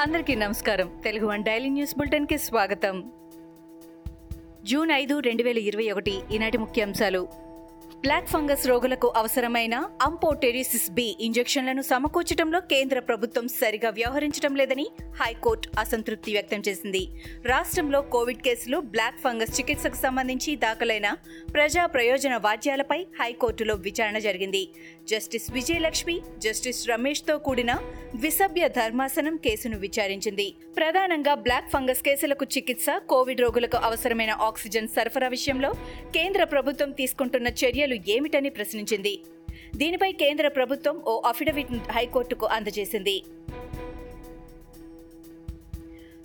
అందరికీ నమస్కారం. Telugu one daily news బులెటిన్కి స్వాగతం. జూన్ ఐదు రెండు వేల ఇరవై ఒకటి ఈనాటి ముఖ్యాంశాలు. బ్లాక్ ఫంగస్ రోగులకు అవసరమైన అంపోటెరిసిస్ బి ఇంజెక్షన్లను సమకూర్చడంలో కేంద్ర ప్రభుత్వం సరిగా వ్యవహరించడం లేదని హైకోర్టు అసంతృప్తి వ్యక్తం చేసింది. రాష్ట్రంలో కోవిడ్ కేసులు బ్లాక్ ఫంగస్ చికిత్సకు సంబంధించి దాఖలైన ప్రజా ప్రయోజన వాద్యాలపై హైకోర్టులో విచారణ జరిగింది. జస్టిస్ విజయలక్ష్మి జస్టిస్ రమేష్తో కూడిన ద్విసభ్య ధర్మాసనం కేసును విచారించింది. ప్రధానంగా బ్లాక్ ఫంగస్ కేసులకు చికిత్స కోవిడ్ రోగులకు అవసరమైన ఆక్సిజన్ సరఫరా విషయంలో కేంద్ర ప్రభుత్వం తీసుకుంటున్న చర్యలు ఏమిటని ప్రశ్నించింది. దీనిపై కేంద్ర ప్రభుత్వం ఓ అఫిడవిట్ హైకోర్టుకు అందజేసింది.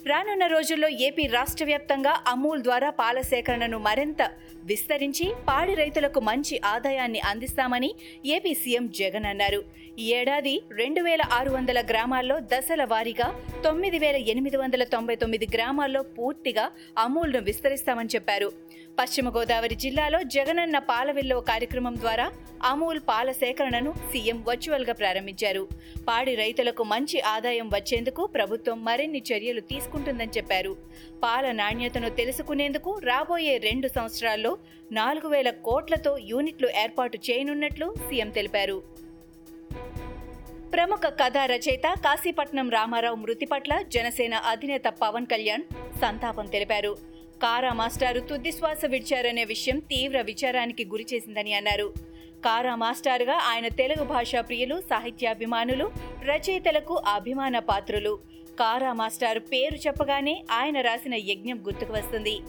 రానున్న రోజుల్లో ఏపీ రాష్ట్ర వ్యాప్తంగా అమూల్ ద్వారా పాల సేకరణను మరింత విస్తరించి పాడి రైతులకు మంచి ఆదాయాన్ని అందిస్తామని ఏపీ సీఎం జగన్ అన్నారు. ఈ ఏడాది రెండు వేల ఆరు వందల గ్రామాల్లో దశల వారీగా తొమ్మిది వేల ఎనిమిది వందల తొంభై తొమ్మిది గ్రామాల్లో పూర్తిగా అమూల్ను విస్తరిస్తామని చెప్పారు. పశ్చిమ గోదావరి జిల్లాలో జగనన్న పాల విలువ కార్యక్రమం ద్వారా అమూల్ పాల సేకరణను సీఎం వర్చువల్గా ప్రారంభించారు. పాడి రైతులకు మంచి ఆదాయం వచ్చేందుకు ప్రభుత్వం మరిన్ని చర్యలు తీసుకుంటుందని చెప్పారు. పాల నాణ్యతను తెలుసుకునేందుకు రాబోయే రెండు సంవత్సరాల్లో నాలుగు వేల కోట్లతో యూనిట్లు ఏర్పాటు చేయనున్నట్లు సీఎం తెలిపారు. ప్రముఖ కథా రచయిత కాశీపట్నం రామారావు మృతి పట్ల జనసేన అధినేత పవన్ కళ్యాణ్ సంతాపం తెలిపారు. కారా మాస్టారు తుదిశ్వాస విడిచారనే విషయం తీవ్ర విచారానికి గురిచేసిందని అన్నారు. కారా మాస్టారుగా ఆయన తెలుగు భాషా ప్రియులు సాహిత్యాభిమానులు రచయితలకు అభిమాన పాత్రులు. కారా మాస్టారు పేరు చెప్పగానే ఆయన రాసిన యజ్ఞం గుర్తుకు వస్తుంది.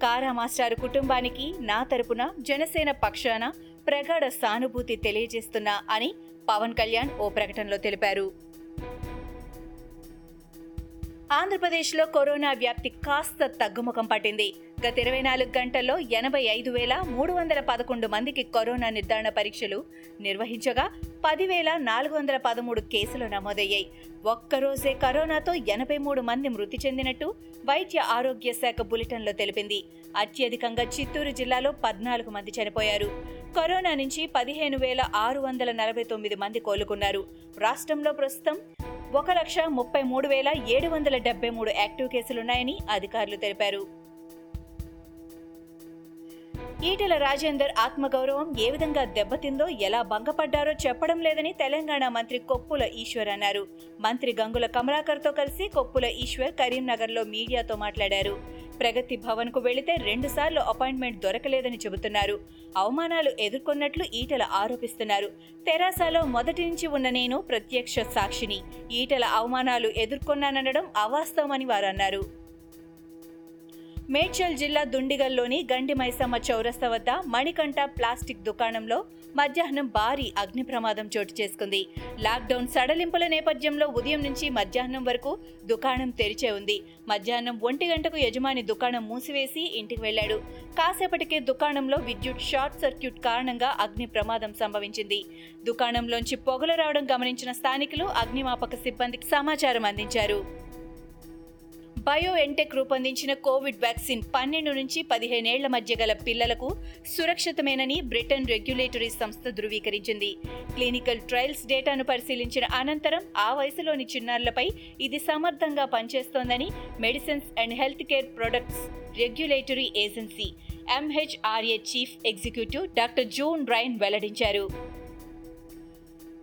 కారా మాస్టారు కుటుంబానికి నా తరపున జనసేన పక్షాన ప్రగాఢ సానుభూతి తెలియజేస్తున్నా అని పవన్ కళ్యాణ్ ఓ ప్రకటనలో తెలిపారు. ఆంధ్రప్రదేశ్లో కరోనా వ్యాప్తి కాస్త తగ్గుముఖం పట్టింది. గత ఇరవై నాలుగు గంటల్లో ఎనభై ఐదు వేల మూడు వందల పదకొండు మందికి కరోనా నిర్ధారణ పరీక్షలు నిర్వహించగా పదివేల నాలుగు వందల పదమూడు కేసులు నమోదయ్యాయి. ఒక్కరోజే కరోనాతో ఎనభై మూడు మంది మృతి చెందినట్టు వైద్య ఆరోగ్య శాఖ బులెటిన్లో తెలిపింది. అత్యధికంగా చిత్తూరు జిల్లాలో పద్నాలుగు మంది చనిపోయారు. కరోనా నుంచి పదిహేను వేల ఆరు వందల నలభై తొమ్మిది మంది కోలుకున్నారు. రాష్ట్రంలో ప్రస్తుతం ఒక లక్ష ముప్పై మూడు వేల ఏడు వందల డెబ్బై మూడు యాక్టివ్ కేసులున్నాయని అధికారులు తెలిపారు. ఈటెల రాజేందర్ ఆత్మగౌరవం ఏ విధంగా దెబ్బతిందో ఎలా భంగపడ్డారో చెప్పడం లేదని తెలంగాణ మంత్రి కొప్పుల ఈశ్వర్ అన్నారు. మంత్రి గంగుల కమలాకర్తో కలిసి కొప్పుల ఈశ్వర్ కరీంనగర్లో మీడియాతో మాట్లాడారు. ప్రగతి భవన్కు వెళితే రెండుసార్లు అపాయింట్మెంట్ దొరకలేదని చెబుతున్నారు. అవమానాలు ఎదుర్కొన్నట్లు ఈటల ఆరోపిస్తున్నారు. తెరాసలో మొదటి నుంచి ఉన్న నేను ప్రత్యక్ష సాక్షిని. ఈటల అవమానాలు ఎదుర్కొన్నాననడం అవాస్తవమని వారన్నారు మేడ్చల్ జిల్లా దుండిగల్లోని గండి మైసమ్మ చౌరస్తా వద్ద మణికంఠ ప్లాస్టిక్ దుకాణంలో మధ్యాహ్నం భారీ అగ్ని ప్రమాదం చోటు చేసుకుంది. లాక్డౌన్ సడలింపుల నేపథ్యంలో ఉదయం నుంచి మధ్యాహ్నం వరకు దుకాణం తెరిచే ఉంది. మధ్యాహ్నం ఒంటి గంటకు యజమాని దుకాణం మూసివేసి ఇంటికి వెళ్ళాడు కాసేపటికే దుకాణంలో విద్యుత్ షార్ట్ సర్క్యూట్ కారణంగా అగ్ని ప్రమాదం సంభవించింది. దుకాణంలోంచి పొగలు రావడం గమనించిన స్థానికులు అగ్నిమాపక సిబ్బందికి సమాచారం అందించారు. బయోఎన్టెక్ రూపొందించిన కోవిడ్ వ్యాక్సిన్ పన్నెండు నుంచి పదిహేనేళ్ళ మధ్య గల పిల్లలకు సురక్షితమేనని బ్రిటన్ రెగ్యులేటరీ సంస్థ ధృవీకరించింది. క్లినికల్ ట్రయల్స్ డేటాను పరిశీలించిన అనంతరం ఆ వయసులోని చిన్నారులపై ఇది సమర్థంగా పనిచేస్తోందని medicines and health care products regulatory agency MHRA chief executive doctor June Raine వెల్లడించారు.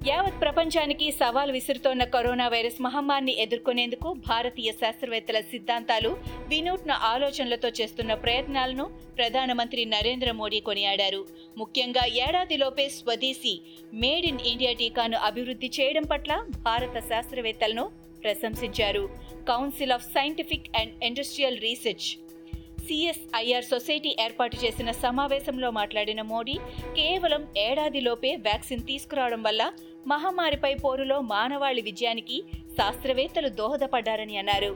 యావత్ ప్రపంచానికి సవాల్ విసురుతోన్న కరోనా వైరస్ మహమ్మారిని ఎదుర్కొనేందుకు భారతీయ శాస్త్రవేత్తల సిద్ధాంతాలు వినూత్న ఆలోచనలతో చేస్తున్న ప్రయత్నాలను ప్రధానమంత్రి నరేంద్ర మోడీ కొనియాడారు. ముఖ్యంగా ఏడాదిలోపే స్వదేశీ మేడ్ ఇన్ ఇండియా టీకాను అభివృద్ధి చేయడం పట్ల భారత శాస్త్రవేత్తలను ప్రశంసించారు. Council of scientific and industrial research CSIR society ఏర్పాటు చేసిన సమావేశంలో మాట్లాడిన మోడీ కేవలం ఏడాదిలోపే వ్యాక్సిన్ తీసుకురావడం వల్ల మహమ్మారిపై పోరులో మానవాళి విజయానికి శాస్త్రవేత్తలు దోహదపడ్డారని అన్నారు.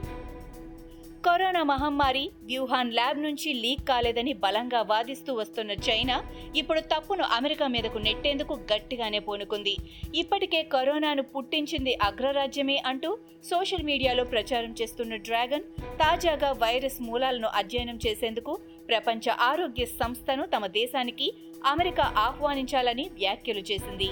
కరోనా మహమ్మారి వ్యూహాన్ ల్యాబ్ నుంచి లీక్ కాలేదని బలంగా వాదిస్తూ వస్తున్న చైనా ఇప్పుడు తప్పును అమెరికా మీదకు నెట్టేందుకు గట్టిగానే పూనుకుంది. ఇప్పటికే కరోనాను పుట్టించింది అగ్రరాజ్యమే అంటూ సోషల్ మీడియాలో ప్రచారం చేస్తున్న డ్రాగన్ తాజాగా వైరస్ మూలాలను అధ్యయనం చేసేందుకు ప్రపంచ ఆరోగ్య సంస్థను తమ దేశానికి అమెరికా ఆహ్వానించాలని వ్యాఖ్యలు చేసింది.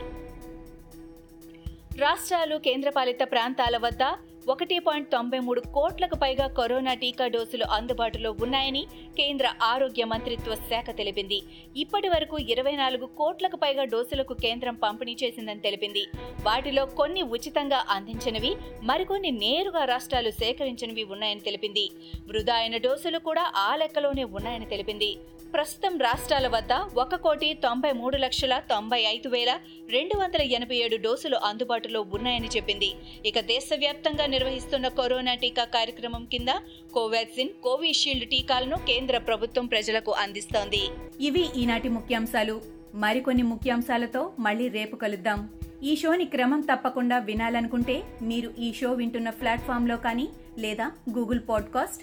రాష్ట్రాలు కేంద్రపాలిత ప్రాంతాల వద్ద ఒకటి పాయింట్ తొంభై మూడు కోట్లకు పైగా కరోనా టీకా డోసులు అందుబాటులో ఉన్నాయని కేంద్ర ఆరోగ్య మంత్రిత్వ శాఖ తెలిపింది. ఇప్పటి వరకు ఇరవై నాలుగు కోట్లకు పైగా డోసులకు కేంద్రం పంపిణీ చేసిందని తెలిపింది. వాటిలో కొన్ని ఉచితంగా అందించినవి మరికొన్ని నేరుగా రాష్ట్రాలు సేకరించినవి ఉన్నాయని తెలిపింది. వృధా అయిన డోసులు కూడా ఆ లెక్కలోనే ఉన్నాయని తెలిపింది. ప్రస్తుతం రాష్ట్రాల వద్ద ఒక కోటి తొంభై మూడు లక్షల తొంభై ఐదు వేల రెండు వందల ఎనభై ఏడు డోసులు అందుబాటులో ఉన్నాయని చెప్పింది. ఇక దేశవ్యాప్తంగా నిర్వహిస్తున్న కరోనా టీకా కార్యక్రమం కింద కోవాక్సిన్ కోవిషీల్డ్ టీకాలను కేంద్ర ప్రభుత్వం ప్రజలకు అందిస్తోంది. ఇవి ఈనాటి ముఖ్యాంశాలు. మరికొన్ని ముఖ్యాంశాలతో మళ్ళీ రేపు కలుద్దాం. ఈ షోని క్రమం తప్పకుండా వినాలనుకుంటే మీరు ఈ షో వింటున్న ప్లాట్ఫామ్లో కానీ లేదా Google podcast